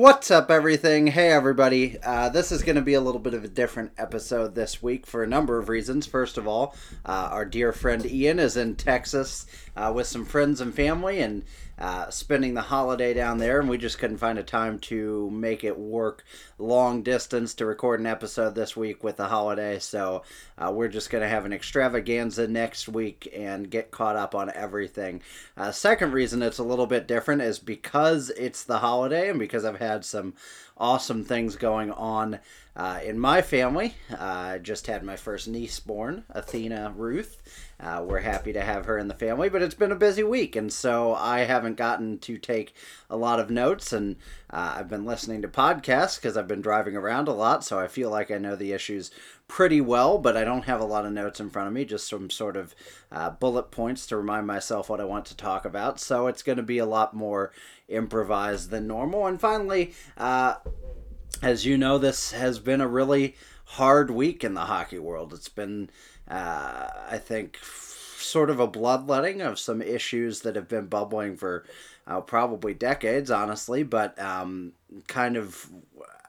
What's up, everything? Hey, everybody. Uh, this is going to be a little bit of a different episode this week for a number of reasons. First of all, uh, our dear friend Ian is in Texas uh, with some friends and family and uh, spending the holiday down there, and we just couldn't find a time to make it work long distance to record an episode this week with the holiday. So uh, we're just going to have an extravaganza next week and get caught up on everything. Uh, second reason it's a little bit different is because it's the holiday and because I've had some awesome things going on uh, in my family. Uh, I just had my first niece born, Athena Ruth. Uh, we're happy to have her in the family, but it's been a busy week, and so I haven't gotten to take a lot of notes. And uh, I've been listening to podcasts because I've been driving around a lot, so I feel like I know the issues pretty well, but I don't have a lot of notes in front of me, just some sort of uh, bullet points to remind myself what I want to talk about. So it's going to be a lot more improvised than normal. And finally, uh, as you know, this has been a really hard week in the hockey world. It's been uh, I think, sort of a bloodletting of some issues that have been bubbling for uh, probably decades, honestly, but um, kind of,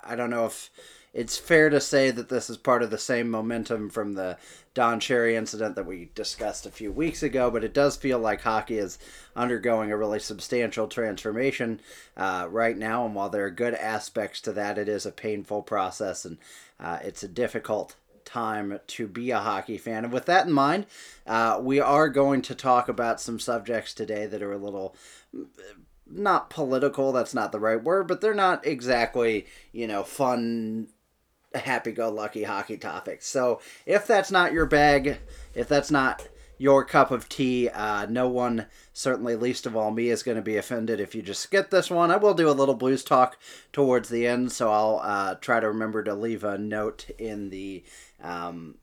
I don't know if it's fair to say that this is part of the same momentum from the Don Cherry incident that we discussed a few weeks ago, but it does feel like hockey is undergoing a really substantial transformation uh, right now. And while there are good aspects to that, it is a painful process and uh, it's a difficult time to be a hockey fan. And with that in mind, uh, we are going to talk about some subjects today that are a little not political, that's not the right word, but they're not exactly, you know, fun, happy go lucky hockey topics. So if that's not your bag, if that's not your cup of tea. Uh, no one, certainly least of all me, is going to be offended if you just skip this one. I will do a little blues talk towards the end, so I'll uh, try to remember to leave a note in the um,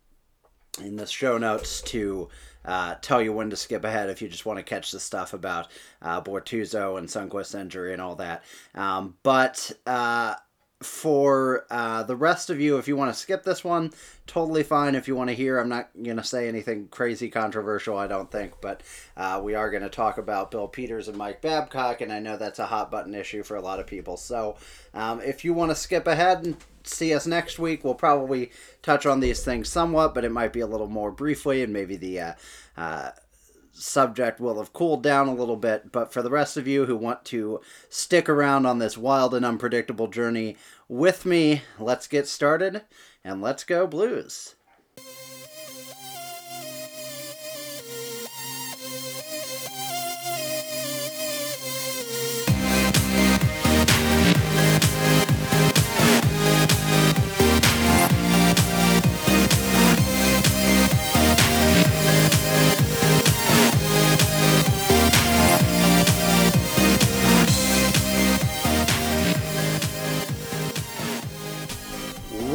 in the show notes to uh, tell you when to skip ahead if you just want to catch the stuff about uh, Bortuzzo and Sundqvist injury and all that. Um, but uh, for uh, the rest of you, if you want to skip this one, totally fine. If you want to hear, I'm not going to say anything crazy controversial, I don't think, but uh, we are going to talk about Bill Peters and Mike Babcock, and I know that's a hot button issue for a lot of people. So um, if you want to skip ahead and see us next week, we'll probably touch on these things somewhat, but it might be a little more briefly, and maybe the. Uh, uh subject will have cooled down a little bit, but for the rest of you who want to stick around on this wild and unpredictable journey with me, let's get started and let's go blues.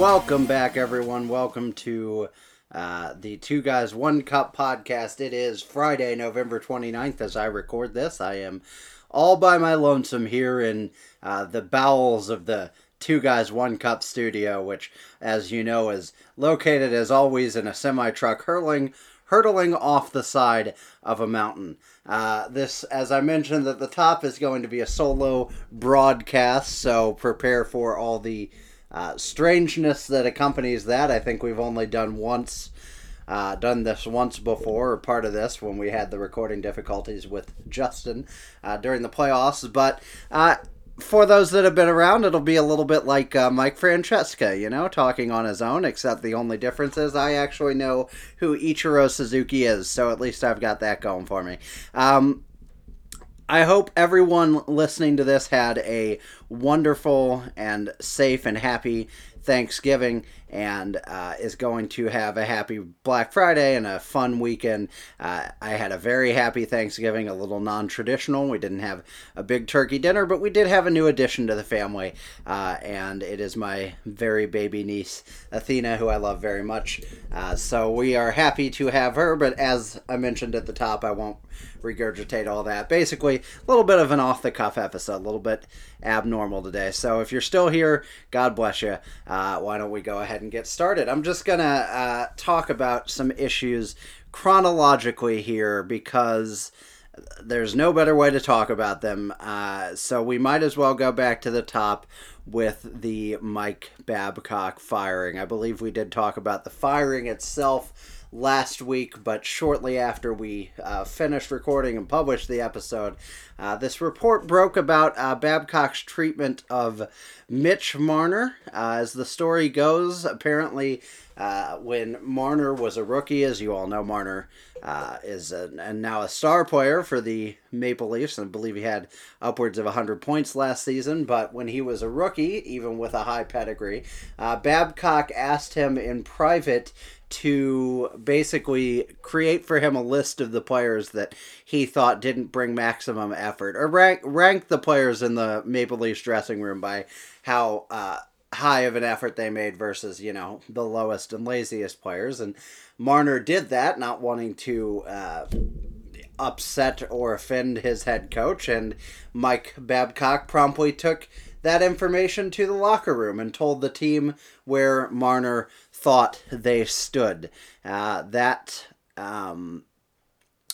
Welcome back, everyone. Welcome to uh, the Two Guys One Cup podcast. It is Friday, November 29th, as I record this. I am all by my lonesome here in uh, the bowels of the Two Guys One Cup studio, which, as you know, is located as always in a semi truck hurling hurtling off the side of a mountain. Uh, this, as I mentioned at the top, is going to be a solo broadcast, so prepare for all the uh, strangeness that accompanies that. I think we've only done once, uh, done this once before, or part of this when we had the recording difficulties with Justin uh, during the playoffs. But uh, for those that have been around, it'll be a little bit like uh, Mike Francesa, you know, talking on his own, except the only difference is I actually know who Ichiro Suzuki is, so at least I've got that going for me. Um, I hope everyone listening to this had a wonderful and safe and happy Thanksgiving and uh, is going to have a happy Black Friday and a fun weekend. Uh, I had a very happy Thanksgiving, a little non traditional. We didn't have a big turkey dinner, but we did have a new addition to the family, uh, and it is my very baby niece, Athena, who I love very much. Uh, so we are happy to have her, but as I mentioned at the top, I won't regurgitate all that. Basically, a little bit of an off the cuff episode, a little bit abnormal today. So if you're still here, God bless you. Uh, why don't we go ahead and get started? I'm just going to uh, talk about some issues chronologically here because there's no better way to talk about them. Uh, so we might as well go back to the top with the Mike Babcock firing. I believe we did talk about the firing itself last week, but shortly after we uh, finished recording and published the episode, uh, this report broke about uh, Babcock's treatment of Mitch Marner. Uh, as the story goes, apparently, uh, when Marner was a rookie, as you all know, Marner uh, is and now a star player for the Maple Leafs. I believe he had upwards of 100 points last season. But when he was a rookie, even with a high pedigree, Babcock asked him in private to basically create for him a list of the players that he thought didn't bring maximum effort, or rank rank the players in the Maple Leafs dressing room by how uh, high of an effort they made versus you know the lowest and laziest players. And Marner did that, not wanting to. Uh, upset or offend his head coach and Mike Babcock promptly took that information to the locker room and told the team where Marner thought they stood. Uh, that um,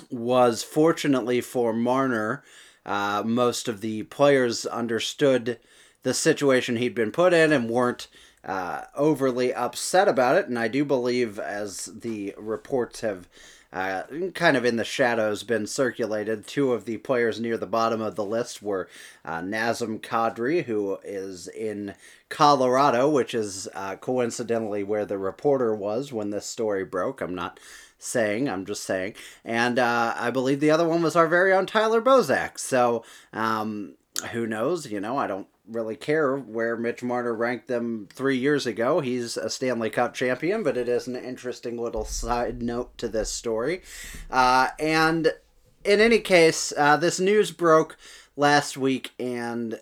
was fortunately for Marner. Uh, most of the players understood the situation he'd been put in and weren't uh, overly upset about it. And I do believe, as the reports have uh, kind of in the shadows been circulated. Two of the players near the bottom of the list were uh, Nazem Kadri, who is in Colorado, which is uh, coincidentally where the reporter was when this story broke. I'm not saying, I'm just saying. And uh, I believe the other one was our very own Tyler Bozak. So um, who knows? You know, I don't really care where Mitch Marner ranked them three years ago. He's a Stanley Cup champion, but it is an interesting little side note to this story. Uh, and in any case, uh, this news broke last week, and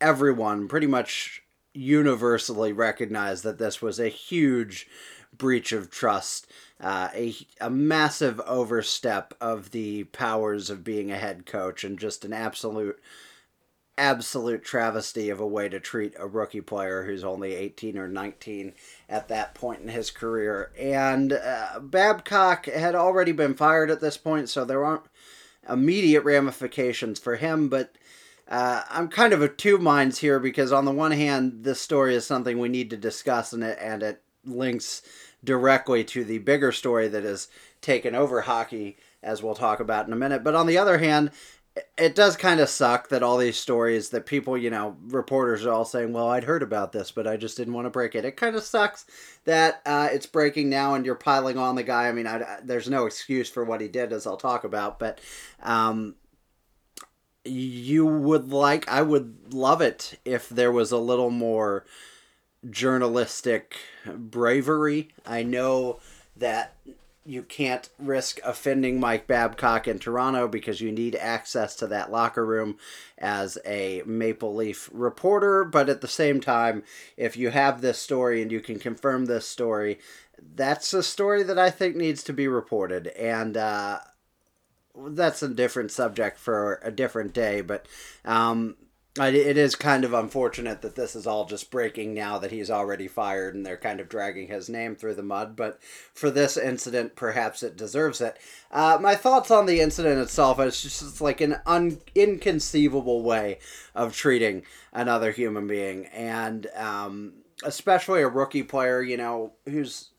everyone pretty much universally recognized that this was a huge breach of trust. Uh, a, a massive overstep of the powers of being a head coach and just an absolute absolute travesty of a way to treat a rookie player who's only 18 or 19 at that point in his career. And uh, Babcock had already been fired at this point, so there aren't immediate ramifications for him, but. Uh, I'm kind of of two minds here because on the one hand, this story is something we need to discuss, and it and it links directly to the bigger story that has taken over hockey, as we'll talk about in a minute. But on the other hand, it does kind of suck that all these stories that people, you know, reporters are all saying, "Well, I'd heard about this, but I just didn't want to break it." It kind of sucks that uh, it's breaking now, and you're piling on the guy. I mean, I, there's no excuse for what he did, as I'll talk about, but um, you would like, I would love it if there was a little more journalistic bravery. I know that you can't risk offending Mike Babcock in Toronto because you need access to that locker room as a Maple Leaf reporter. But at the same time, if you have this story and you can confirm this story, that's a story that I think needs to be reported. And, uh, that's a different subject for a different day, but um, it is kind of unfortunate that this is all just breaking now that he's already fired and they're kind of dragging his name through the mud. But for this incident, perhaps it deserves it. Uh, my thoughts on the incident itself is just like an un- inconceivable way of treating another human being, and um, especially a rookie player, you know, who's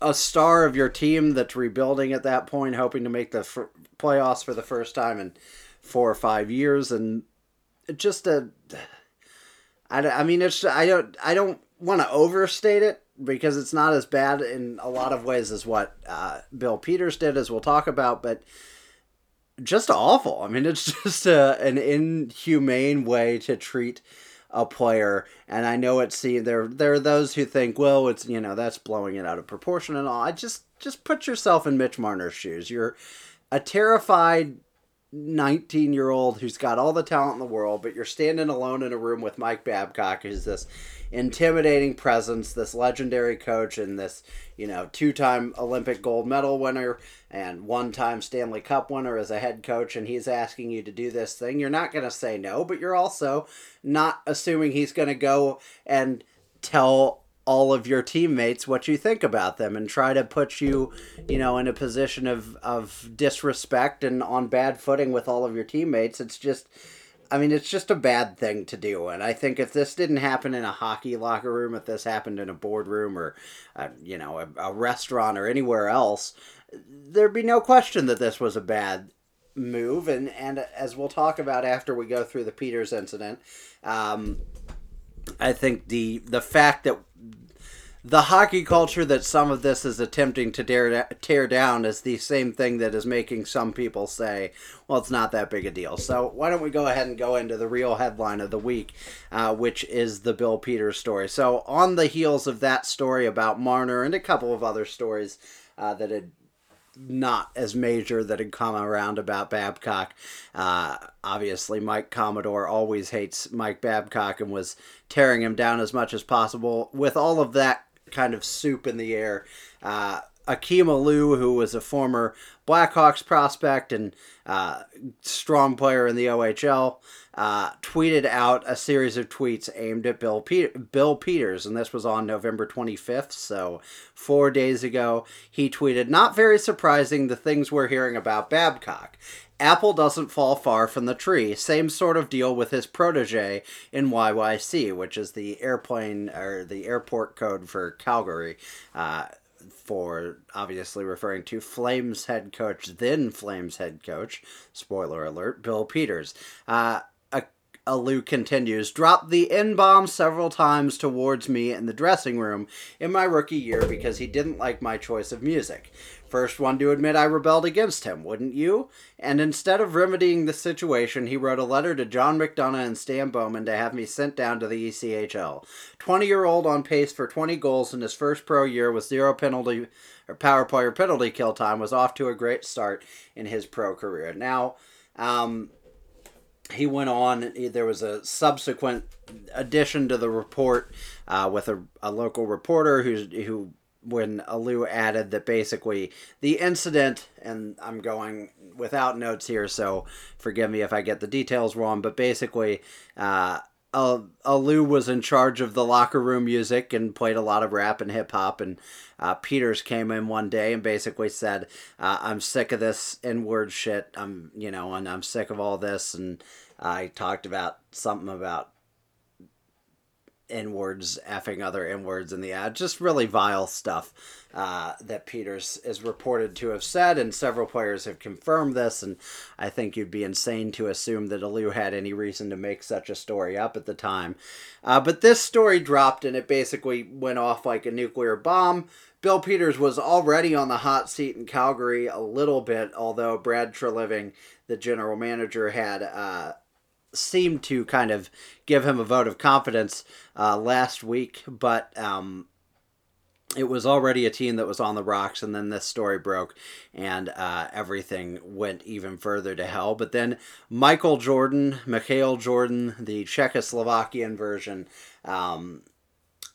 a star of your team that's rebuilding at that point, hoping to make the playoffs for the first time in four or five years, and just a. I, I mean, it's I don't I don't want to overstate it because it's not as bad in a lot of ways as what uh, Bill Peters did, as we'll talk about, but just awful. I mean, it's just a, an inhumane way to treat a player, and I know it's see there there are those who think, well, it's you know that's blowing it out of proportion and all. I just just put yourself in Mitch Marner's shoes. You're a terrified 19 year old who's got all the talent in the world, but you're standing alone in a room with Mike Babcock, who's this intimidating presence, this legendary coach, and this, you know, two time Olympic gold medal winner and one time Stanley Cup winner as a head coach, and he's asking you to do this thing. You're not going to say no, but you're also not assuming he's going to go and tell all of your teammates what you think about them and try to put you, you know, in a position of, of disrespect and on bad footing with all of your teammates. It's just, I mean, it's just a bad thing to do. And I think if this didn't happen in a hockey locker room, if this happened in a boardroom or, uh, you know, a, a restaurant or anywhere else, there'd be no question that this was a bad move. And, and as we'll talk about after we go through the Peters incident, um, I think the the fact that the hockey culture that some of this is attempting to tear, tear down is the same thing that is making some people say, well, it's not that big a deal. So, why don't we go ahead and go into the real headline of the week, uh, which is the Bill Peters story. So, on the heels of that story about Marner and a couple of other stories uh, that had not as major that had come around about Babcock. Uh, obviously, Mike Commodore always hates Mike Babcock and was tearing him down as much as possible. With all of that kind of soup in the air, uh, Akim Aliu, who was a former Blackhawks prospect and uh, strong player in the OHL, uh, tweeted out a series of tweets aimed at Bill, Pe- Bill Peters, and this was on November 25th, so four days ago. He tweeted, Not very surprising the things we're hearing about Babcock. Apple doesn't fall far from the tree. Same sort of deal with his protege in YYC, which is the airplane or the airport code for Calgary. Uh, for obviously referring to Flames head coach, then Flames head coach, spoiler alert, Bill Peters. Uh, Aliu continues, dropped the N bomb several times towards me in the dressing room in my rookie year because he didn't like my choice of music. First one to admit I rebelled against him, wouldn't you? And instead of remedying the situation, he wrote a letter to John McDonough and Stan Bowman to have me sent down to the ECHL. 20 year old on pace for 20 goals in his first pro year with zero penalty or power play or penalty kill time was off to a great start in his pro career. Now, um, he went on. There was a subsequent addition to the report uh, with a, a local reporter who's who when Aliu added that basically the incident, and I'm going without notes here, so forgive me if I get the details wrong, but basically, uh, Aliu was in charge of the locker room music and played a lot of rap and hip hop. And uh, Peters came in one day and basically said, uh, "I'm sick of this N word shit. I'm, you know, and I'm sick of all this." And I talked about something about N words effing other N words in the ad. Just really vile stuff uh, that Peters is reported to have said, and several players have confirmed this. And I think you'd be insane to assume that Aliu had any reason to make such a story up at the time. Uh, but this story dropped, and it basically went off like a nuclear bomb. Bill Peters was already on the hot seat in Calgary a little bit, although Brad Treliving, the general manager, had. Uh, seemed to kind of give him a vote of confidence uh, last week, but um, it was already a team that was on the rocks, and then this story broke, and uh, everything went even further to hell. But then Michael Jordan, Mikhail Jordan, the Czechoslovakian version, um,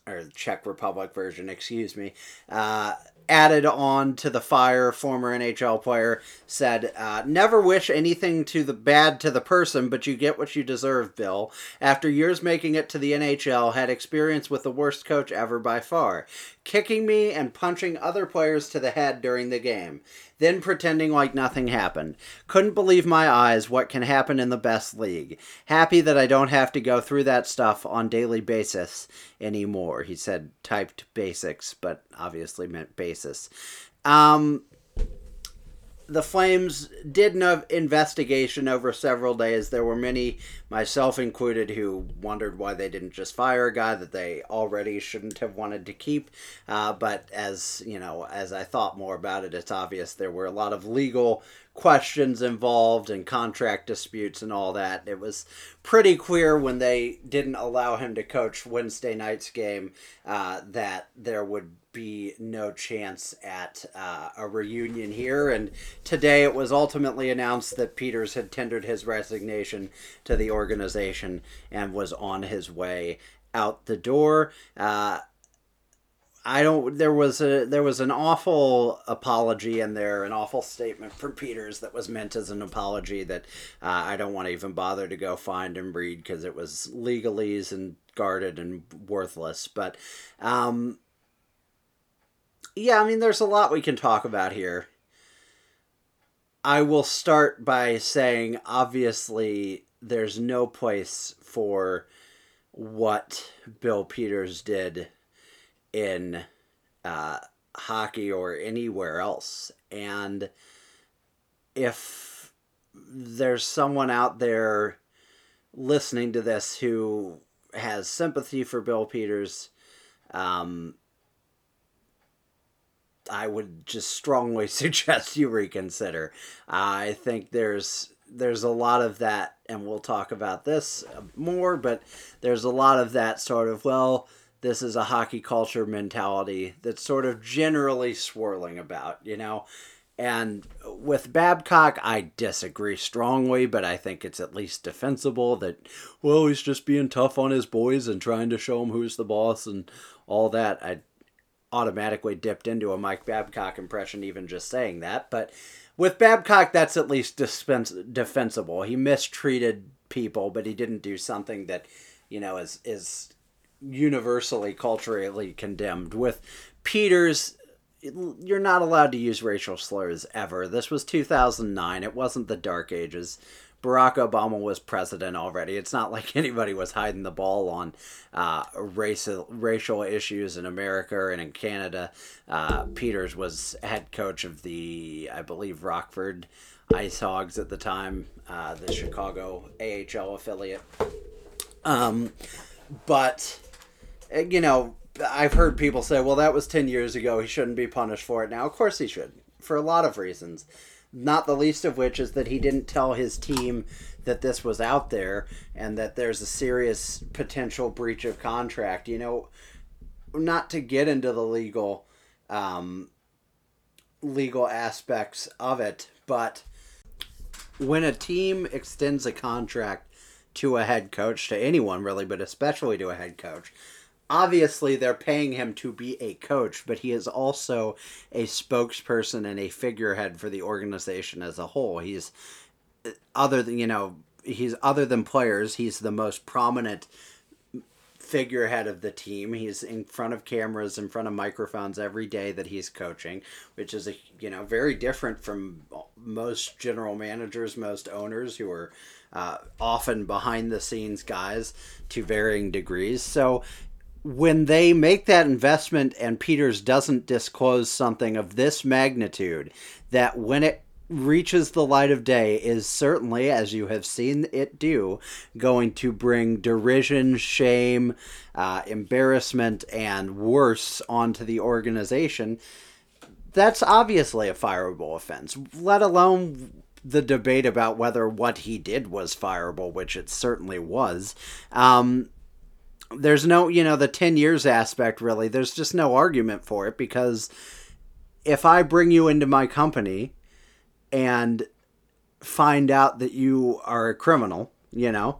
or Czech Republic version, excuse me, uh, added on to the fire. Former NHL player said, uh, "Never wish anything to the bad to the person, but you get what you deserve." Bill, after years making it to the NHL, had experience with the worst coach ever by far, kicking me and punching other players to the head during the game then pretending like nothing happened. Couldn't believe my eyes what can happen in the best league. Happy that I don't have to go through that stuff on daily basis anymore. He said typed basics, but obviously meant basis. Um, the Flames did an investigation over several days. There were many, myself included, who wondered why they didn't just fire a guy that they already shouldn't have wanted to keep. Uh, but as you know, as I thought more about it, it's obvious there were a lot of legal questions involved and contract disputes and all that. It was pretty clear when they didn't allow him to coach Wednesday night's game uh, that there would be no chance at uh, a reunion here. And today it was ultimately announced that Peters had tendered his resignation to the organization and was on his way out the door. Uh, I don't. There was a there was an awful apology in there, an awful statement from Peters that was meant as an apology that uh, I don't want to even bother to go find and read because it was legalese and guarded and worthless. But um, yeah, I mean, there's a lot we can talk about here. I will start by saying, obviously, there's no place for what Bill Peters did in uh, hockey or anywhere else. And if there's someone out there listening to this who has sympathy for Bill Peters, um, I would just strongly suggest you reconsider. I think there's there's a lot of that, and we'll talk about this more. But there's a lot of that sort of well, this is a hockey culture mentality that's sort of generally swirling about, you know. And with Babcock, I disagree strongly, but I think it's at least defensible that, well, he's just being tough on his boys and trying to show them who's the boss and all that. I automatically dipped into a Mike Babcock impression, even just saying that. But with Babcock, that's at least defensible. He mistreated people, but he didn't do something that, you know, is is universally culturally condemned. With Peters, you're not allowed to use racial slurs ever. This was 2009. It wasn't the dark ages. Barack Obama was president already. It's not like anybody was hiding the ball on uh, racial racial issues in America and in Canada. Uh, Peters was head coach of the, I believe, Rockford Ice Hogs at the time, uh, the Chicago AHL affiliate. Um, but uh, you know, I've heard people say, "Well, that was ten years ago. He shouldn't be punished for it now." Of course, he should, for a lot of reasons not the least of which is that he didn't tell his team that this was out there and that there's a serious potential breach of contract. You know, not to get into the legal um, legal aspects of it, but when a team extends a contract to a head coach, to anyone really, but especially to a head coach, obviously they're paying him to be a coach, but he is also a spokesperson and a figurehead for the organization as a whole. He's other than you know he's other than players, he's the most prominent figurehead of the team. He's in front of cameras, in front of microphones every day that he's coaching, which is a you know very different from most general managers, most owners who are uh, often behind the scenes guys to varying degrees. So when they make that investment and Peters doesn't disclose something of this magnitude, that when it reaches the light of day is certainly, as you have seen it do, going to bring derision, shame, uh, embarrassment, and worse onto the organization. That's obviously a fireable offense, let alone the debate about whether what he did was fireable, which it certainly was. Um, there's no, you know, the 10 years aspect really, there's just no argument for it because if I bring you into my company and find out that you are a criminal, you know,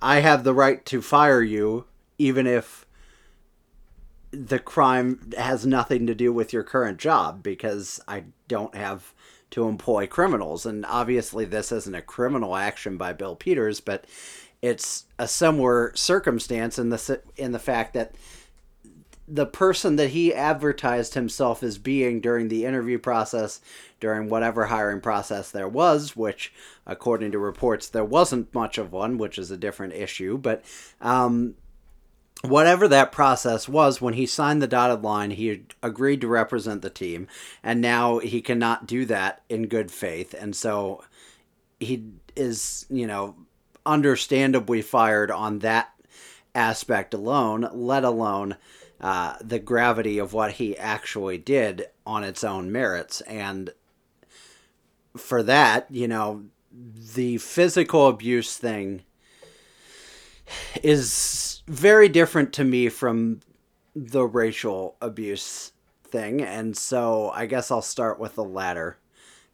I have the right to fire you even if the crime has nothing to do with your current job because I don't have to employ criminals. And obviously, this isn't a criminal action by Bill Peters, but it's a similar circumstance in the in the fact that the person that he advertised himself as being during the interview process, during whatever hiring process there was, which, according to reports, there wasn't much of one, which is a different issue. But um, whatever that process was, when he signed the dotted line, he agreed to represent the team, and now he cannot do that in good faith. And so he is, you know, understandably fired on that aspect alone, let alone uh, the gravity of what he actually did on its own merits. And for that, you know, the physical abuse thing is very different to me from the racial abuse thing. And so I guess I'll start with the latter.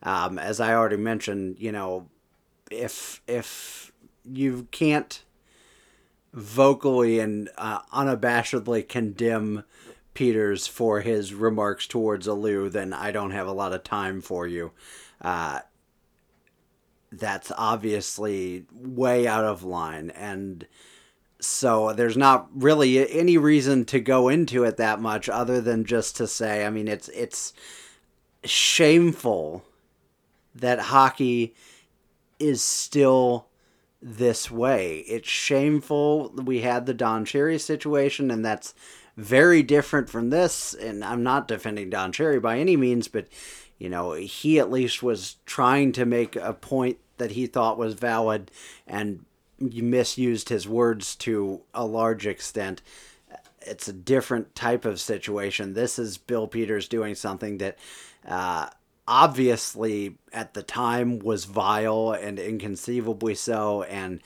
Um, as I already mentioned, you know, if if you can't vocally and uh, unabashedly condemn Peters for his remarks towards Aliu, then I don't have a lot of time for you. Uh, that's obviously way out of line. And so there's not really any reason to go into it that much other than just to say, I mean, it's, it's shameful that hockey is still this way. It's shameful. We had the Don Cherry situation, and that's very different from this. And I'm not defending Don Cherry by any means, but you know, he at least was trying to make a point that he thought was valid, and misused his words to a large extent. It's a different type of situation. This is Bill Peters doing something that uh, obviously at the time was vile and inconceivably so, and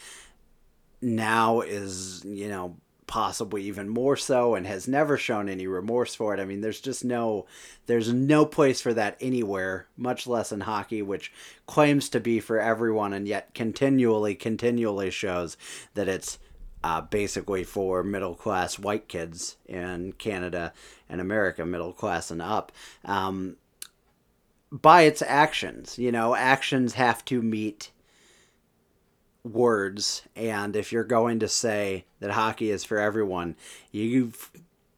now is, you know, possibly even more so and has never shown any remorse for it. I mean, there's just no there's no place for that anywhere, much less in hockey which claims to be for everyone and yet continually continually shows that it's uh, basically for middle class white kids in Canada and America, middle class and up. Um, by its actions, you know, actions have to meet words. And if you're going to say that hockey is for everyone you've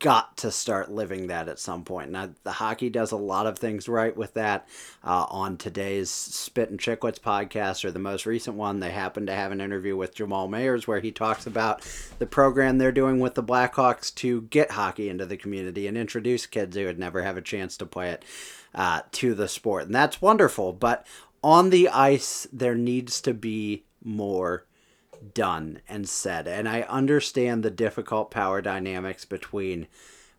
got to start living that at some point. Now the hockey does a lot of things right with that uh, on today's Spittin' Chiclets podcast or the most recent one. They happen to have an interview with jamal mayers where he talks about the program they're doing with the blackhawks to get hockey into the community and introduce kids who would never have a chance to play it uh, to the sport and that's wonderful but on the ice there needs to be more done and said. And I understand the difficult power dynamics between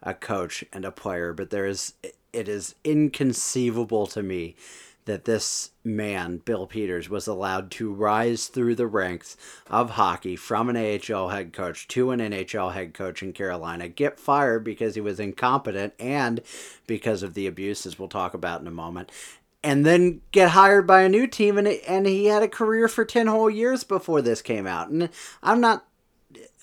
a coach and a player, but there is it is inconceivable to me that this man, Bill Peters, was allowed to rise through the ranks of hockey from an AHL head coach to an NHL head coach in Carolina, get fired because he was incompetent and because of the abuses we'll talk about in a moment, and then get hired by a new team and and he had a career for 10 whole years before this came out. And i'm not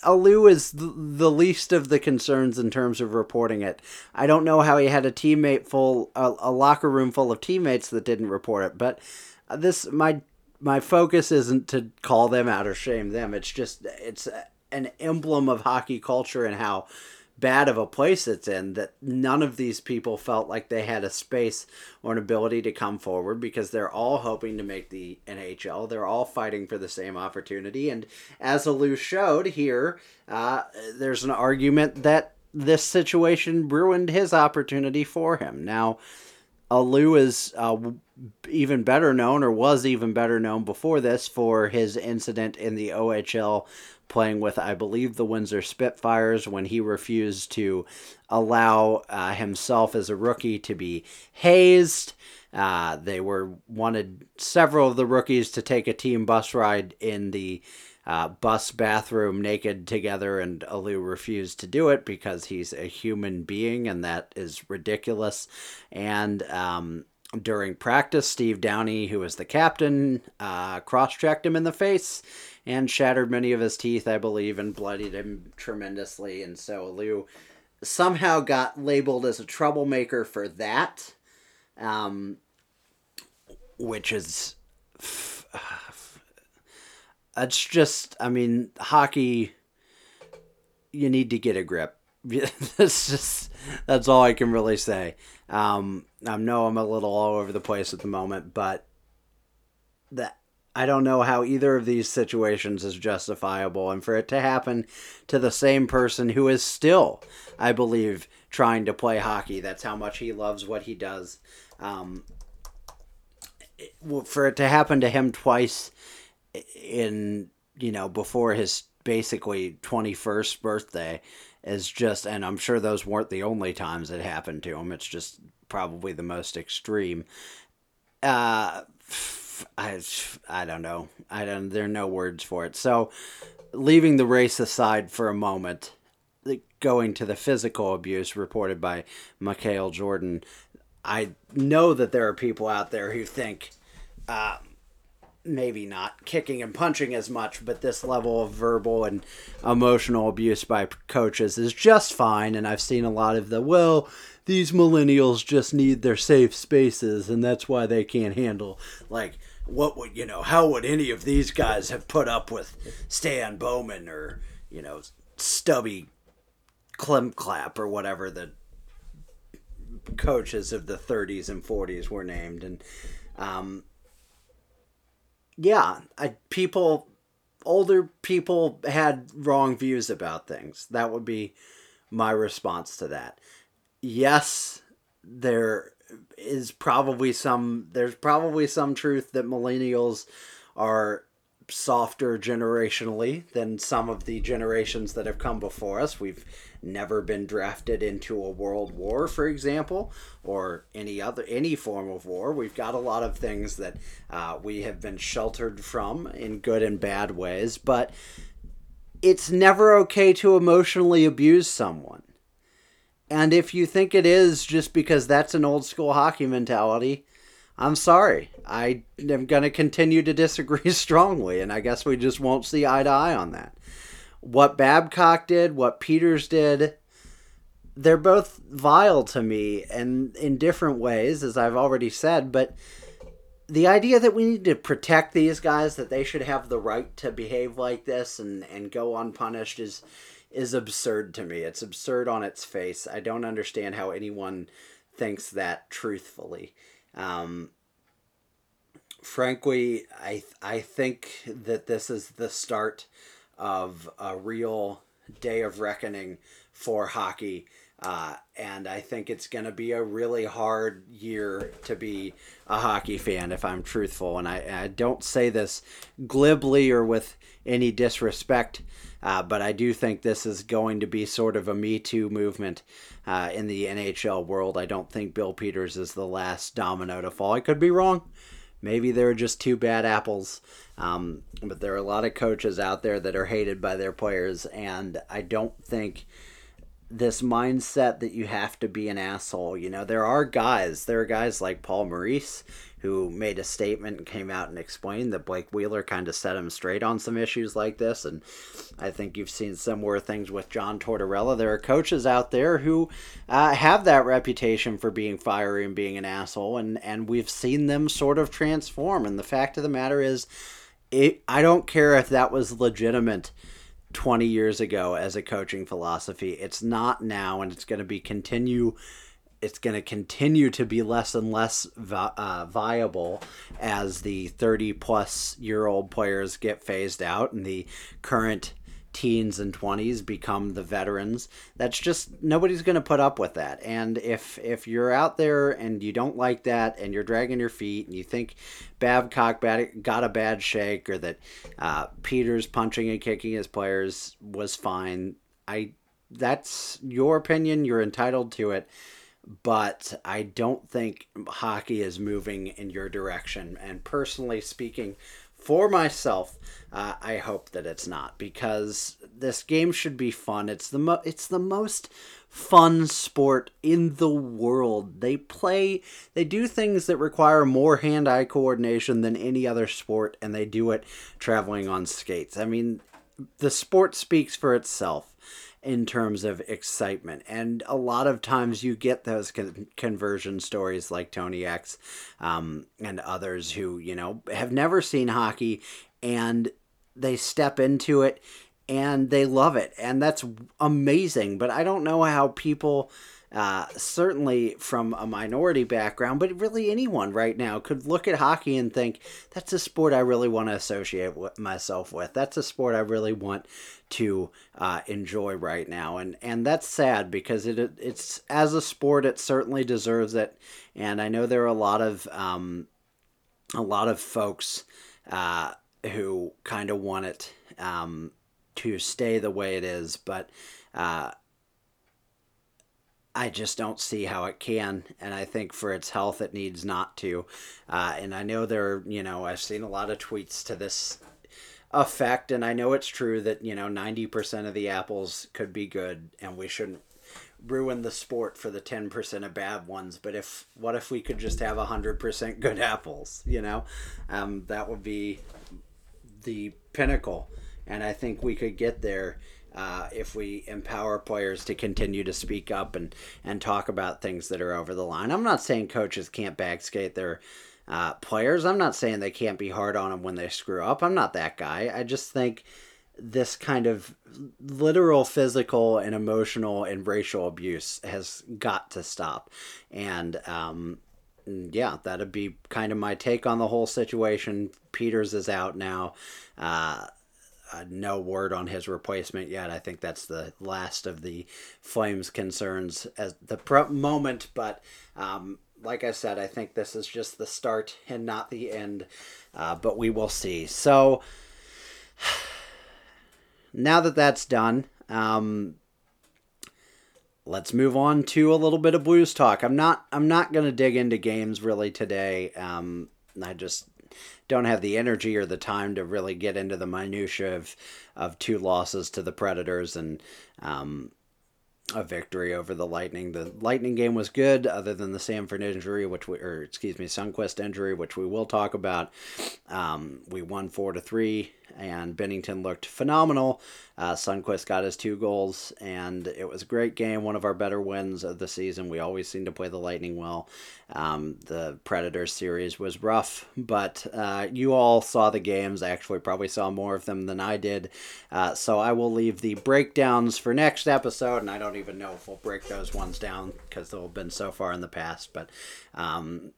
Aliu is the least of the concerns in terms of reporting it. I don't know how he had a teammate full, a, a, locker room full of teammates that didn't report it. But this, my my focus isn't to call them out or shame them. It's just it's an emblem of hockey culture and how bad of a place it's in that none of these people felt like they had a space or an ability to come forward because they're all hoping to make the NHL. They're all fighting for the same opportunity. And as Aliu showed here, uh, there's an argument that this situation ruined his opportunity for him. Now, Aliu is uh, even better known, or was even better known before this, for his incident in the OHL playing with, I believe, the Windsor Spitfires when he refused to allow uh, himself as a rookie to be hazed. Uh, they were wanted several of the rookies to take a team bus ride in the uh, bus bathroom naked together, and Aliu refused to do it because he's a human being, and that is ridiculous. And um, during practice, Steve Downey, who was the captain, uh, cross checked him in the face and shattered many of his teeth, I believe, and bloodied him tremendously. And so Liu somehow got labeled as a troublemaker for that, um, which is. It's just, I mean, hockey, you need to get a grip. that's just, that's all I can really say. Um, I know I'm a little all over the place at the moment, but that I don't know how either of these situations is justifiable. And for it to happen to the same person who is still, I believe, trying to play hockey, that's how much he loves what he does. Um, for it to happen to him twice in, you know, before his basically 21st birthday is just, and I'm sure those weren't the only times it happened to him. It's just probably the most extreme. Uh, I, I don't know. I don't. There are no words for it. So, leaving the race aside for a moment, going to the physical abuse reported by Mikhail Jordan, I know that there are people out there who think uh, maybe not kicking and punching as much, but this level of verbal and emotional abuse by coaches is just fine. And I've seen a lot of the, well, these millennials just need their safe spaces, and that's why they can't handle, like, what would, you know, how would any of these guys have put up with Stan Bowman or, you know, Stubby Klimklap or whatever the coaches of the 30s and 40s were named. And, um, yeah, I, people, older people had wrong views about things. That would be my response to that. Yes, there is probably some there's probably some truth that millennials are softer generationally than some of the generations that have come before us. We've never been drafted into a world war, for example, or any other any form of war. We've got a lot of things that uh, we have been sheltered from in good and bad ways, but it's never okay to emotionally abuse someone. And if you think it is just because that's an old school hockey mentality, I'm sorry. I am going to continue to disagree strongly, and I guess we just won't see eye to eye on that. What Babcock did, what Peters did, they're both vile to me and in different ways, as I've already said, but the idea that we need to protect these guys, that they should have the right to behave like this and, and go unpunished is is absurd to me. It's absurd on its face. I don't understand how anyone thinks that truthfully. Um, frankly, I I think that this is the start of a real day of reckoning for hockey. Uh, and I think it's going to be a really hard year to be a hockey fan, if I'm truthful. And I, I don't say this glibly or with any disrespect, uh, but I do think this is going to be sort of a Me Too movement uh, in the NHL world. I don't think Bill Peters is the last domino to fall. I could be wrong. Maybe there are just two bad apples. Um, but there are a lot of coaches out there that are hated by their players, and I don't think this mindset that you have to be an asshole. You know, there are guys, there are guys like Paul Maurice who made a statement and came out and explained that Blake Wheeler kind of set him straight on some issues like this. And I think you've seen similar things with John Tortorella. There are coaches out there who uh, have that reputation for being fiery and being an asshole, and, and we've seen them sort of transform. And the fact of the matter is, it, I don't care if that was legitimate 20 years ago as a coaching philosophy. It's not now, and it's going to be continue it's going to continue to be less and less vi- uh, viable as the 30 plus year old players get phased out and the current teens and 20s become the veterans. That's just nobody's going to put up with that. And if if you're out there and you don't like that and you're dragging your feet and you think babcock bad, got a bad shake or that uh, peters punching and kicking his players was fine i that's your opinion you're entitled to it but I don't think hockey is moving in your direction. And personally speaking, for myself, uh, I hope that it's not because this game should be fun. It's the mo- it's the most fun sport in the world. They play, they do things that require more hand-eye coordination than any other sport, and they do it traveling on skates. I mean, the sport speaks for itself in terms of excitement. And a lot of times you get those con- conversion stories like Tony X um, and others who, you know, have never seen hockey and they step into it and they love it. And that's amazing. But I don't know how people uh, certainly from a minority background, but really anyone right now could look at hockey and think that's a sport I really want to associate with myself with. That's a sport I really want to uh, enjoy right now, and and that's sad because it it's as a sport it certainly deserves it, and I know there are a lot of um, a lot of folks uh, who kind of want it um, to stay the way it is, but. Uh, I just don't see how it can, and I think for its health, it needs not to. Uh, and I know there, you know, I've seen a lot of tweets to this effect, and I know it's true that you know ninety percent of the apples could be good, and we shouldn't ruin the sport for the 10% of bad ones but if what if we could just have 100% good apples you know um, that would be the pinnacle and i think we could get there uh, if we empower players to continue to speak up and, and talk about things that are over the line. I'm not saying coaches can't bag skate their uh, players. I'm not saying they can't be hard on them when they screw up. I'm not that guy. I just think this kind of literal physical and emotional and racial abuse has got to stop. And um, yeah, that'd be kind of my take on the whole situation. Peters is out now. Uh, uh, no word on his replacement yet. I think that's the last of the Flames' concerns at the pro- moment. But um, like I said, I think this is just the start and not the end. Uh, but we will see. So now that that's done, um, let's move on to a little bit of blues talk. I'm not I'm not going to dig into games really today. Um, I just don't have the energy or the time to really get into the minutia of of two losses to the Predators and um, a victory over the Lightning. The Lightning game was good, other than the Sanford injury, which we, or excuse me, Sundqvist injury, which we will talk about. Um, we won four to three and Binnington looked phenomenal. Uh, Sundqvist got his two goals, and it was a great game. One of our better wins of the season. We always seem to play the Lightning well. Um, the Predators series was rough, but uh, you all saw the games. I Actually, probably saw more of them than I did. Uh, so I will leave the breakdowns for next episode, and I don't even know if we'll break those ones down because they'll have been so far in the past. But um,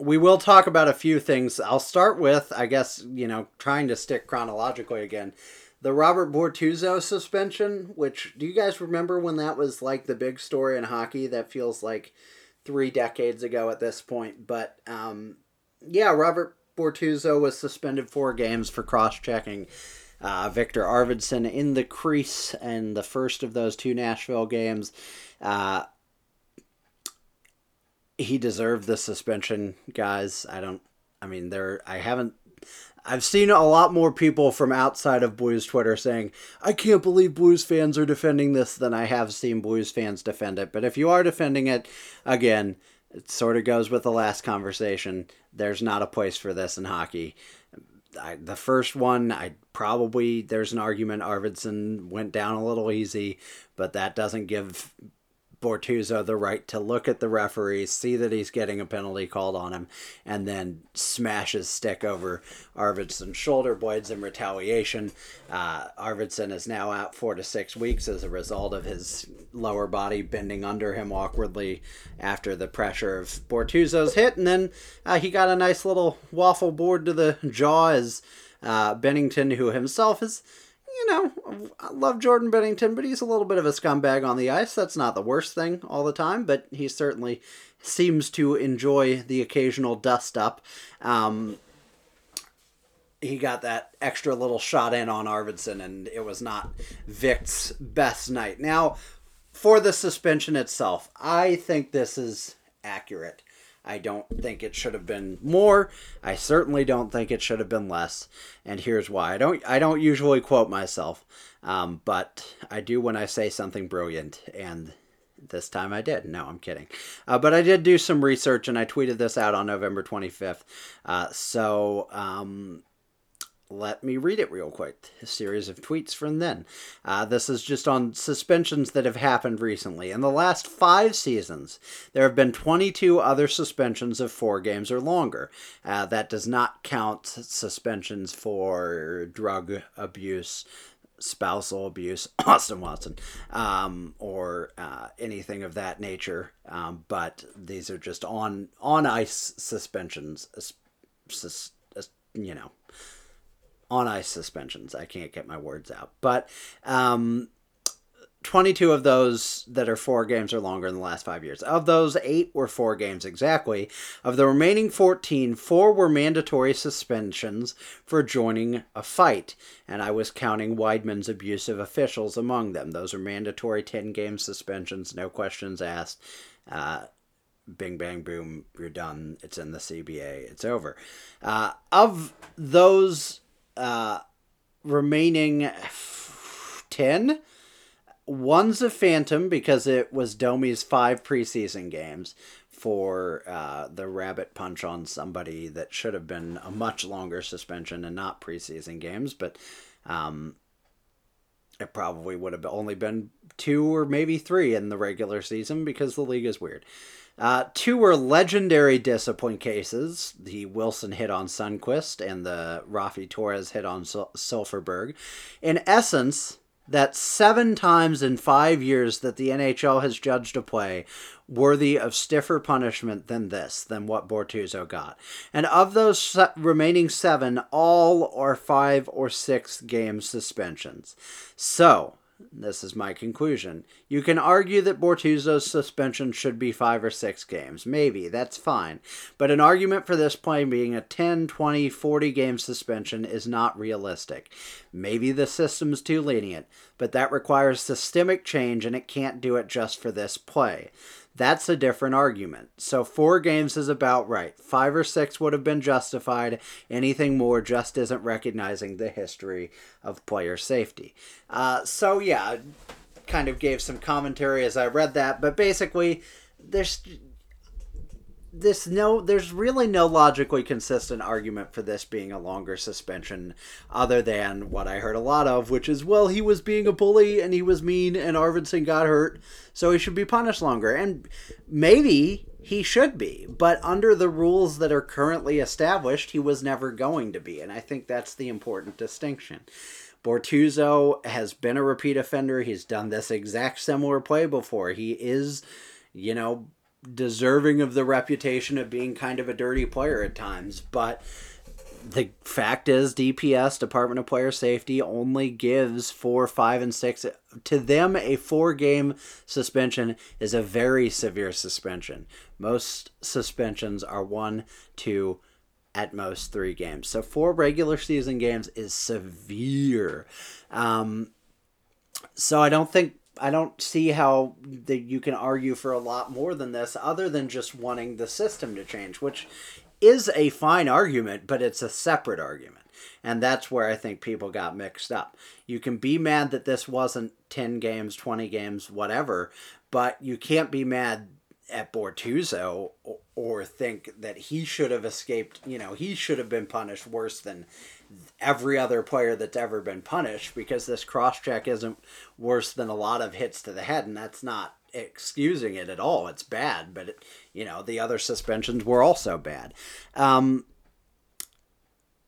we will talk about a few things. I'll start with, I guess, you know, trying to stick chronologically again. The Robert Bortuzzo suspension, which do you guys remember when that was like the big story in hockey? That feels like three decades ago at this point. But um, yeah, Robert Bortuzzo was suspended four games for cross checking uh, Viktor Arvidsson in the crease in the first of those two Nashville games. Uh, he deserved the suspension, guys. I don't. I mean, there. I haven't. I've seen a lot more people from outside of Blues Twitter saying, I can't believe Blues fans are defending this than I have seen Blues fans defend it. But if you are defending it, again, it sort of goes with the last conversation. There's not a place for this in hockey. I, the first one, I probably, there's an argument Arvidsson went down a little easy, but that doesn't give Bortuzzo the right to look at the referee, see that he's getting a penalty called on him, and then smash his stick over Arvidsson's shoulder blades in retaliation. Uh, Arvidsson is now out four to six weeks as a result of his lower body bending under him awkwardly after the pressure of Bortuzzo's hit, and then uh, he got a nice little waffle board to the jaw as uh, Binnington, who himself is you know, I love Jordan Binnington, but he's a little bit of a scumbag on the ice. That's not the worst thing all the time, but he certainly seems to enjoy the occasional dust up. Um, he got that extra little shot in on Arvidsson, and it was not Vic's best night. Now, for the suspension itself, I think this is accurate. I don't think it should have been more. I certainly don't think it should have been less. And here's why. I don't I don't usually quote myself, um, but I do when I say something brilliant. And this time I did. No, I'm kidding. Uh, but I did do some research and I tweeted this out on November 25th. Uh, so um, let me read it real quick. A series of tweets from then. Uh, this is just on suspensions that have happened recently. In the last five seasons, there have been 22 other suspensions of four games or longer. Uh, that does not count suspensions for drug abuse, spousal abuse, Austin Watson, um, or uh, anything of that nature. Um, but these are just on on ice suspensions. Sus, you know on ice suspensions. I can't get my words out. But um, 22 of those that are four games or longer in the last five years. Of those, eight were four games exactly. Of the remaining 14, four were mandatory suspensions for joining a fight. And I was counting Wideman's abusive officials among them. Those are mandatory 10 game suspensions, no questions asked. Uh, bing bang boom you're done it's in the cba it's over uh, of those uh, remaining 10 one's a phantom because it was Domi's five preseason games for uh, the rabbit punch on somebody that should have been a much longer suspension and not preseason games, but um, it probably would have only been two or maybe three in the regular season because the league is weird. Uh, two were legendary discipline cases the Wilson hit on Sundqvist and the Raffi Torres hit on Sil-. In essence, that seven times in five years that the NHL has judged a play worthy of stiffer punishment than this, than what Bortuzzo got. And of those se- remaining seven, all are five or six game suspensions. So, this is my conclusion. You can argue that Bortuzzo's suspension should be five or six games. Maybe, that's fine. But an argument for this play being a 10, 20, 40 game suspension is not realistic. Maybe the system's too lenient, but that requires systemic change and it can't do it just for this play. That's a different argument. So four games is about right. Five or six would have been justified. Anything more just isn't recognizing the history of player safety. Uh, so yeah, kind of gave some commentary as I read that, but basically, there's this no there's really no logically consistent argument for this being a longer suspension other than what I heard a lot of, which is well he was being a bully and he was mean and Arvidsson got hurt, so he should be punished longer. And maybe he should be, but under the rules that are currently established, he was never going to be, and I think that's the important distinction. Bortuzzo has been a repeat offender. He's done this exact similar play before. He is, you know, deserving of the reputation of being kind of a dirty player at times, but the fact is DPS Department of Player Safety only gives 4, 5 and 6 to them a 4 game suspension is a very severe suspension. Most suspensions are 1, 2 at most 3 games. So 4 regular season games is severe. Um, so I don't think I don't see how that you can argue for a lot more than this, other than just wanting the system to change, which is a fine argument, but it's a separate argument. And that's where I think people got mixed up. You can be mad that this wasn't 10 games, 20 games, whatever, but you can't be mad at Bortuzzo or, or think that he should have escaped, you know, he should have been punished worse than every other player that's ever been punished because this cross check isn't worse than a lot of hits to the head, and that's not excusing it at all. It's bad, but it, you know the other suspensions were also bad. Um,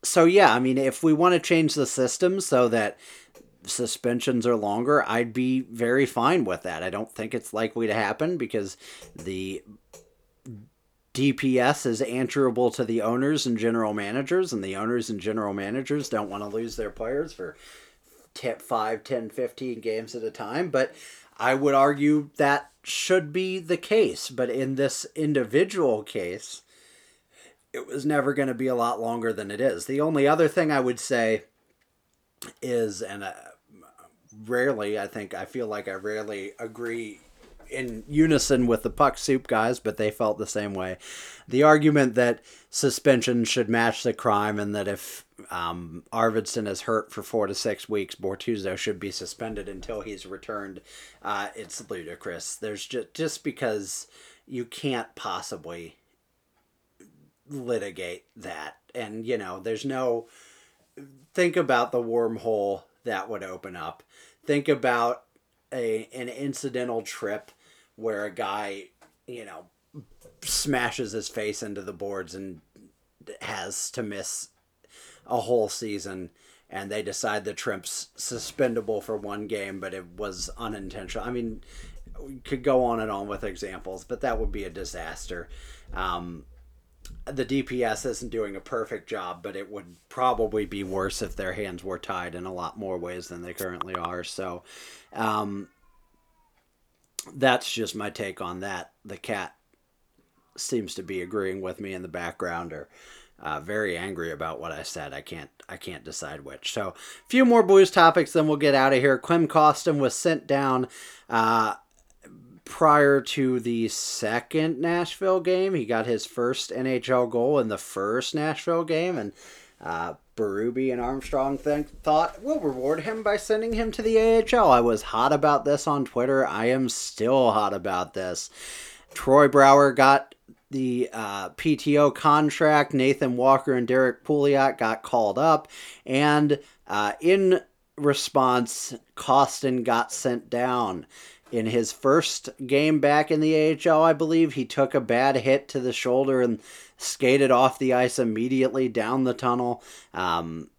so yeah, I mean, if we want to change the system so that suspensions are longer, I'd be very fine with that. I don't think it's likely to happen because the DPS is answerable to the owners and general managers, and the owners and general managers don't want to lose their players for 10, 5, 10, 15 games at a time. But I would argue that should be the case. But in this individual case, it was never going to be a lot longer than it is. The only other thing I would say is, and uh, rarely, I think, I feel like I rarely agree in unison with the puck soup guys, but they felt the same way. The argument that suspension should match the crime and that if um, Arvidsson is hurt for four to six weeks, Bortuzzo should be suspended until he's returned. Uh, it's ludicrous. There's just just because you can't possibly litigate that, and you know, there's no. Think about the wormhole that would open up. Think about a an incidental trip where a guy, you know, smashes his face into the boards and has to miss a whole season and they decide the trip's suspendable for one game but it was unintentional. I mean we could go on and on with examples but that would be a disaster. Um, the dps isn't doing a perfect job but it would probably be worse if their hands were tied in a lot more ways than they currently are. So um, that's just my take on that. The cat seems to be agreeing with me in the background or uh, very angry about what I said. I can't I can't decide which. So a few more Blues topics, then we'll get out of here. Klim Kostin was sent down uh, prior to the second Nashville game. He got his first NHL goal in the first Nashville game, and Uh, Berube and Armstrong think, thought we'll reward him by sending him to the AHL. I was hot about this on Twitter. I am still hot about this. Troy Brouwer got the uh, PTO contract. Nathan Walker and Derrick Pouliot got called up, and uh, in response, Kostin got sent down. In his first game back in the AHL, I believe he took a bad hit to the shoulder and skated off the ice immediately down the tunnel. Um,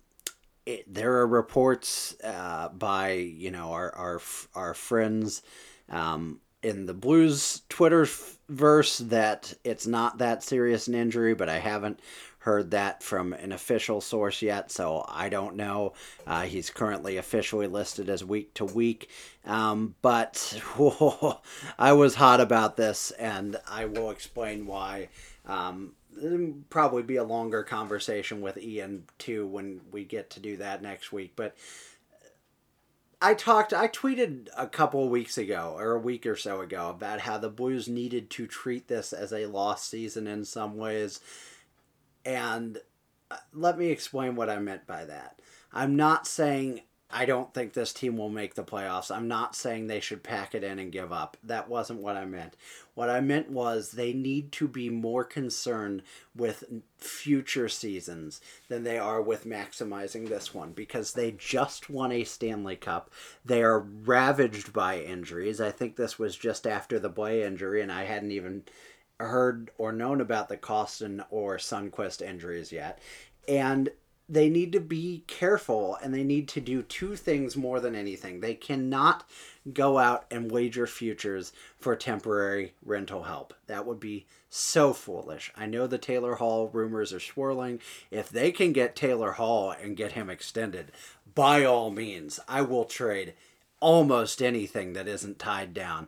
it, there are reports uh, by you know our our our friends um, in the Blues Twitter verse that it's not that serious an injury, but I haven't heard that from an official source yet, so I don't know. Uh, he's currently officially listed as week to week, um, but whoa, I was hot about this, and I will explain why. Um, probably be a longer conversation with Ian too when we get to do that next week, but. I talked, I tweeted a couple weeks ago or a week or so ago about how the Blues needed to treat this as a lost season in some ways and uh, let me explain what I meant by that. I'm not saying I don't think this team will make the playoffs. I'm not saying they should pack it in and give up. That wasn't what I meant. What I meant was they need to be more concerned with future seasons than they are with maximizing this one because they just won a Stanley Cup. They are ravaged by injuries. I think this was just after the Blais injury, and I hadn't even heard or known about the Kostin or Sundqvist injuries yet. And they need to be careful and they need to do two things more than anything. They cannot go out and wager futures for temporary rental help. That would be so foolish. I know the Taylor Hall rumors are swirling. If they can get Taylor Hall and get him extended, by all means, I will trade almost anything that isn't tied down.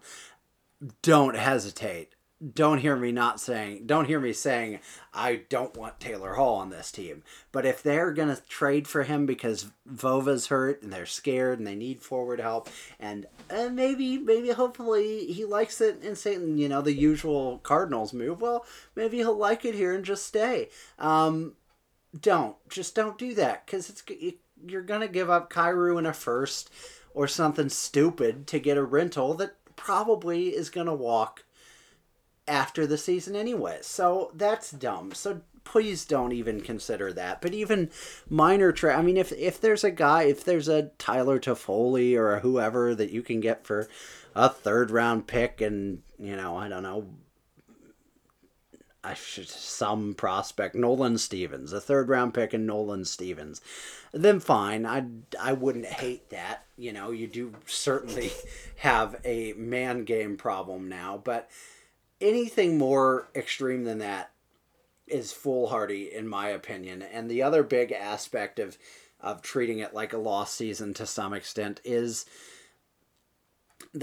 Don't hesitate don't hear me not saying don't hear me saying I don't want Taylor Hall on this team. But if they're gonna trade for him because Vova's hurt and they're scared and they need forward help and uh, maybe maybe hopefully he likes it in Satan, you know, the usual Cardinals move. Well, maybe he'll like it here and just stay. Um, don't just don't do that because it's you're gonna give up Kyrou in a first or something stupid to get a rental that probably is gonna walk after the season anyway. So that's dumb. So please don't even consider that. But even minor tra- I mean if if there's a guy, if there's a Tyler Toffoli or whoever that you can get for a third round pick and, you know, I don't know, I should some prospect Nolan Stevens, a third round pick and Nolan Stevens, then fine. I I wouldn't hate that. You know, you do certainly have a man game problem now, but anything more extreme than that is foolhardy in my opinion. And the other big aspect of of treating it like a lost season to some extent is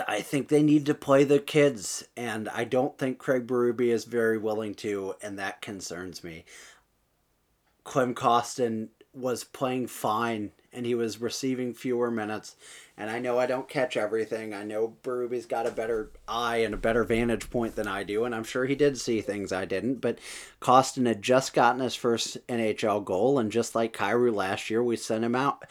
I think they need to play the kids, and I don't think Craig Berube is very willing to, and that concerns me. Klim Kostin was playing fine, and he was receiving fewer minutes, and I know I don't catch everything. I know Berube's got a better eye and a better vantage point than I do, and I'm sure he did see things I didn't. But Kostin had just gotten his first NHL goal, and just like Kyrou last year, we sent him out,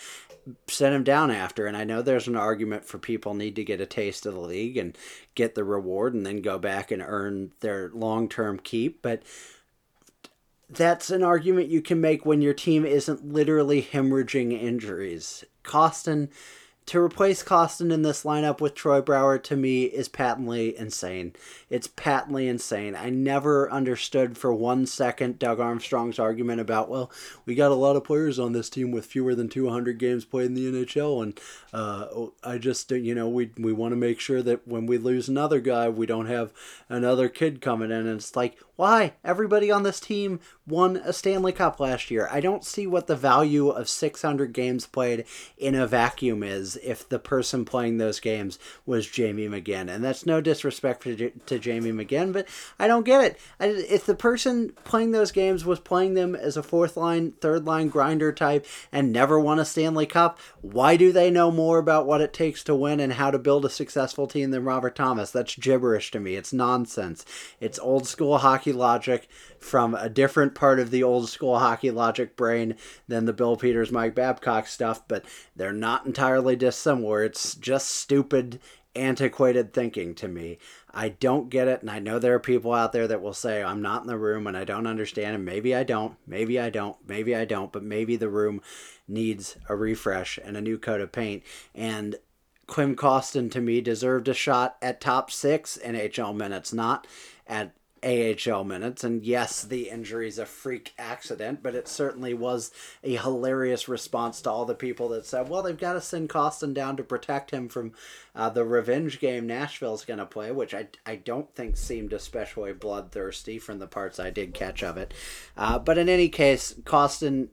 sent him down after. And I know there's an argument for people need to get a taste of the league and get the reward, and then go back and earn their long term keep, but that's an argument you can make when your team isn't literally hemorrhaging injuries. Kostin to replace Kostin in this lineup with Troy Brouwer to me is patently insane. It's patently insane. I never understood for one second Doug Armstrong's argument about, well, we got a lot of players on this team with fewer than 200 games played in the NHL, and uh, I just, you know, we, we want to make sure that when we lose another guy, we don't have another kid coming in. And it's like, why? Everybody on this team won a Stanley Cup last year. I don't see what the value of 600 games played in a vacuum is if the person playing those games was Jamie McGinn. And that's no disrespect to, to Jamie McGinn, but I don't get it. I, if the person playing those games was playing them as a fourth line, third line grinder type and never won a Stanley Cup, why do they know more about what it takes to win and how to build a successful team than Robert Thomas? That's gibberish to me. It's nonsense. It's old school hockey logic from a different part of the old school hockey logic brain than the Bill Peters, Mike Babcock stuff, but they're not entirely dissimilar. It's just stupid, antiquated thinking to me. I don't get it, and I know there are people out there that will say, I'm not in the room and I don't understand, and maybe I don't, maybe I don't, maybe I don't, but maybe the room needs a refresh and a new coat of paint. And Klim Kostin to me deserved a shot at top six NHL minutes, not at AHL minutes. And yes, the injury is a freak accident, but it certainly was a hilarious response to all the people that said, well, they've got to send Kostin down to protect him from uh, the revenge game Nashville's going to play, which I, I don't think seemed especially bloodthirsty from the parts I did catch of it. Uh, but in any case, Kostin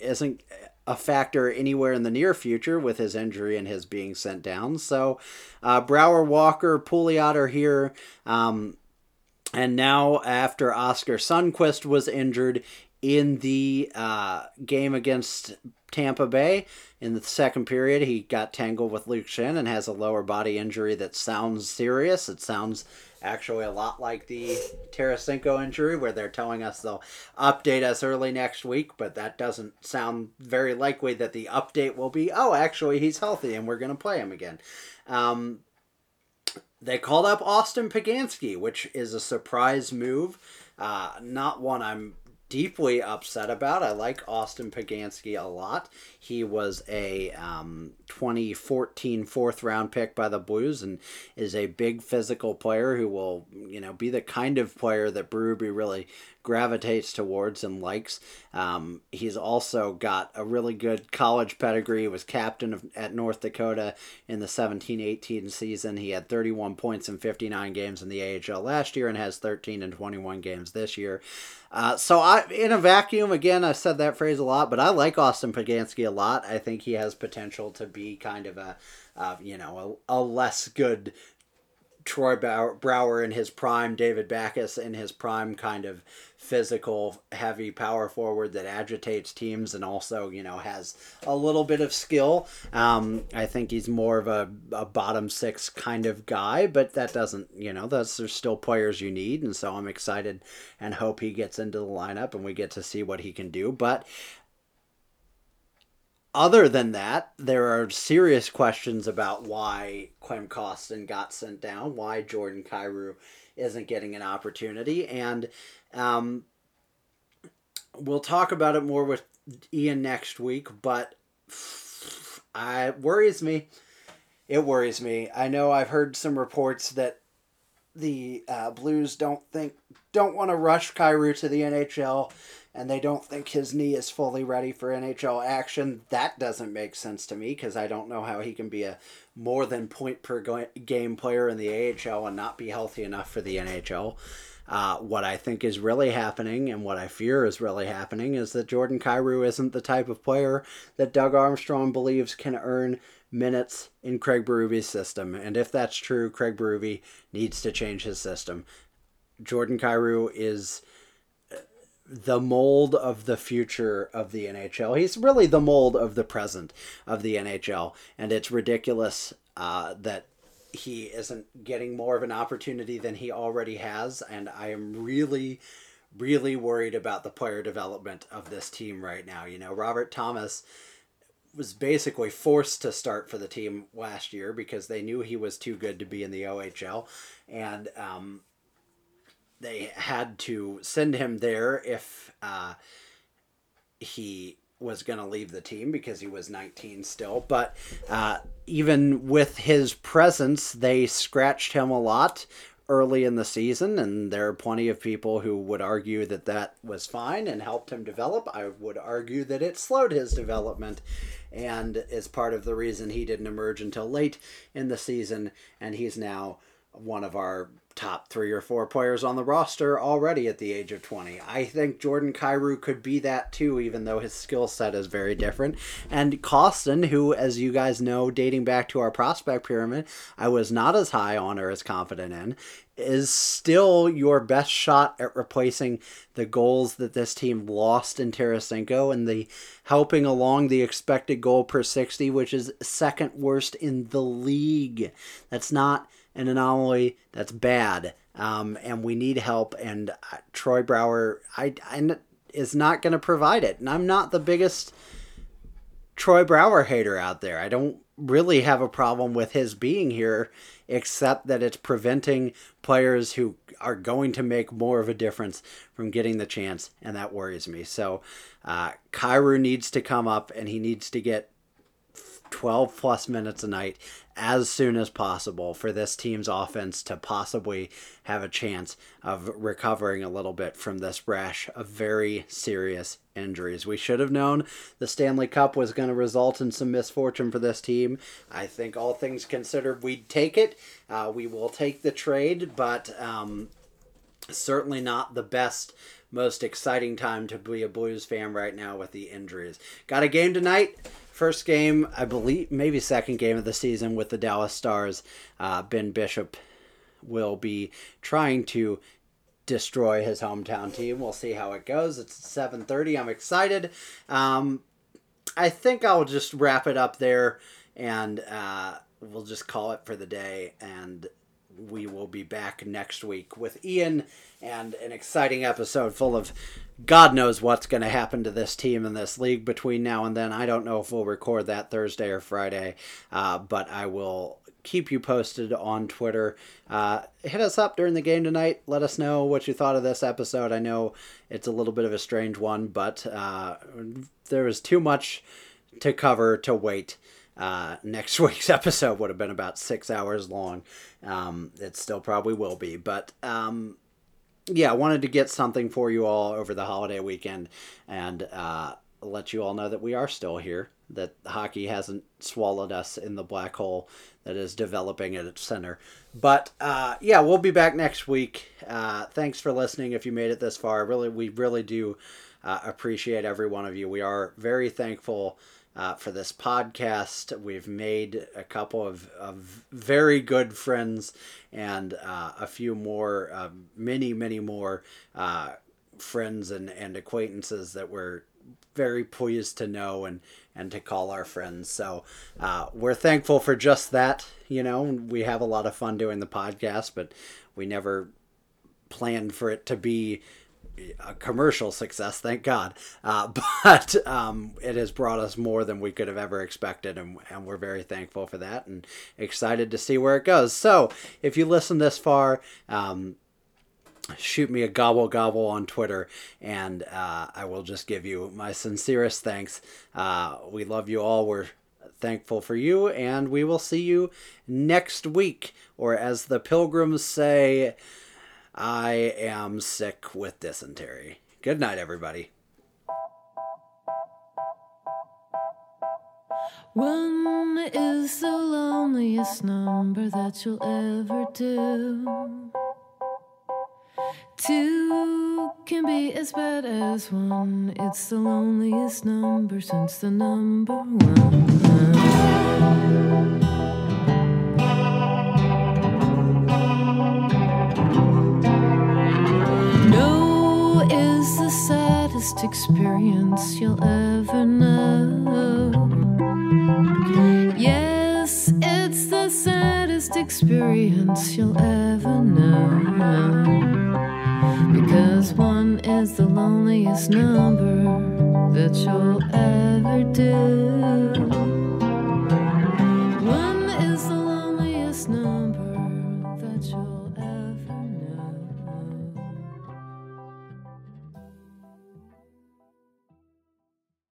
isn't a factor anywhere in the near future with his injury and his being sent down. So, uh, Brouwer, Walker, Pouliot are here. Um, and now, after Oskar Sundqvist was injured in the uh, game against Tampa Bay in the second period, he got tangled with Luke Schenn and has a lower body injury that sounds serious. It sounds actually a lot like the Tarasenko injury, where they're telling us they'll update us early next week, but that doesn't sound very likely that the update will be, oh, actually, he's healthy and we're going to play him again. Um, they called up Austin Poganski, which is a surprise move. Uh, not one I'm deeply upset about. I like Austin Poganski a lot. He was a um, 2014 fourth round pick by the Blues and is a big physical player who will, you know, be the kind of player that Berube really gravitates towards and likes. Um, he's also got a really good college pedigree. He was captain of, at North Dakota in the 17-18 season. He had 31 points in 59 games in the AHL last year and has 13 and 21 games this year. Uh, so I, in a vacuum, again, I've said that phrase a lot, but I like Austin Poganski a lot. I think he has potential to be kind of a, uh, you know, a, a less good Troy Brouwer in his prime, David Backes in his prime, kind of physical, heavy power forward that agitates teams and also, you know, has a little bit of skill. Um, I think he's more of a, a bottom six kind of guy, but that doesn't, you know, those are still players you need. And so I'm excited and hope he gets into the lineup and we get to see what he can do. But other than that, there are serious questions about why Klim Kostin got sent down, why Jordan Kyrou isn't getting an opportunity, and um, we'll talk about it more with Ian next week. But it worries me. It worries me. I know I've heard some reports that the uh, Blues don't think don't want to rush Kyrou to the NHL and they don't think his knee is fully ready for NHL action, that doesn't make sense to me because I don't know how he can be a more than point per game player in the AHL and not be healthy enough for the NHL. Uh, what I think is really happening and what I fear is really happening is that Jordan Kyrou isn't the type of player that Doug Armstrong believes can earn minutes in Craig Berube's system. And if that's true, Craig Berube needs to change his system. Jordan Kyrou is the mold of the future of the NHL. He's really the mold of the present of the NHL, and it's ridiculous uh, that he isn't getting more of an opportunity than he already has. And I am really, really worried about the player development of this team right now. You know, Robert Thomas was basically forced to start for the team last year because they knew he was too good to be in the OHL, and um, they had to send him there if uh, he was going to leave the team because he was 19 still. But uh, even with his presence, they scratched him a lot early in the season, and there are plenty of people who would argue that that was fine and helped him develop. I would argue that it slowed his development and is part of the reason he didn't emerge until late in the season, and he's now one of our top three or four players on the roster already at the age of 20. I think Jordan Kyrou could be that too, even though his skill set is very different. And Kostin, who, as you guys know, dating back to our prospect pyramid, I was not as high on or as confident in, is still your best shot at replacing the goals that this team lost in Tarasenko and the helping along the expected goal per 60, which is second worst in the league. That's not an anomaly that's bad, um, and we need help. And uh, Troy Brouwer, I, I is not going to provide it. And I'm not the biggest Troy Brouwer hater out there. I don't really have a problem with his being here, except that it's preventing players who are going to make more of a difference from getting the chance, and that worries me. So, uh, Kyrou needs to come up, and he needs to get 12 plus minutes a night as soon as possible for this team's offense to possibly have a chance of recovering a little bit from this rash of very serious injuries. We should have known the Stanley Cup was going to result in some misfortune for this team. I think all things considered, we'd take it. Uh, we will take the trade, but um, certainly not the best most exciting time to be a Blues fan right now with the injuries. Got a game tonight. First game, I believe, maybe second game of the season with the Dallas Stars. Uh, ben Bishop will be trying to destroy his hometown team. We'll see how it goes. It's 7:30. I'm excited. Um, I think I'll just wrap it up there, and uh, we'll just call it for the day. And we will be back next week with Ian and an exciting episode full of God knows what's going to happen to this team in this league between now and then. I don't know if we'll record that Thursday or Friday, uh, but I will keep you posted on Twitter. Uh, hit us up during the game tonight. Let us know what you thought of this episode. I know it's a little bit of a strange one, but uh, there was too much to cover to wait. Uh, next week's episode would have been about six hours long. Um, it still probably will be, but um, yeah, I wanted to get something for you all over the holiday weekend and uh, let you all know that we are still here, that hockey hasn't swallowed us in the black hole that is developing at its center. But uh, yeah, we'll be back next week. Uh, thanks for listening if you made it this far. Really, we really do uh, appreciate every one of you. We are very thankful uh, for this podcast. We've made a couple of, of very good friends and uh, a few more, uh, many, many more uh, friends and, and acquaintances that we're very pleased to know and, and to call our friends. So uh, we're thankful for just that. You know, we have a lot of fun doing the podcast, but we never planned for it to be a commercial success, thank God. Uh, but um, it has brought us more than we could have ever expected, and, and we're very thankful for that and excited to see where it goes. So, if you listen this far, um, shoot me a gobble gobble on Twitter, and uh, I will just give you my sincerest thanks. Uh, we love you all. We're thankful for you, and we will see you next week, or as the pilgrims say, I am sick with dysentery. Good night, everybody. One is the loneliest number that you'll ever do. Two can be as bad as one. It's the loneliest number since the number one. Saddest experience you'll ever know. Yes, it's the saddest experience you'll ever know. Because one is the loneliest number that you'll ever do.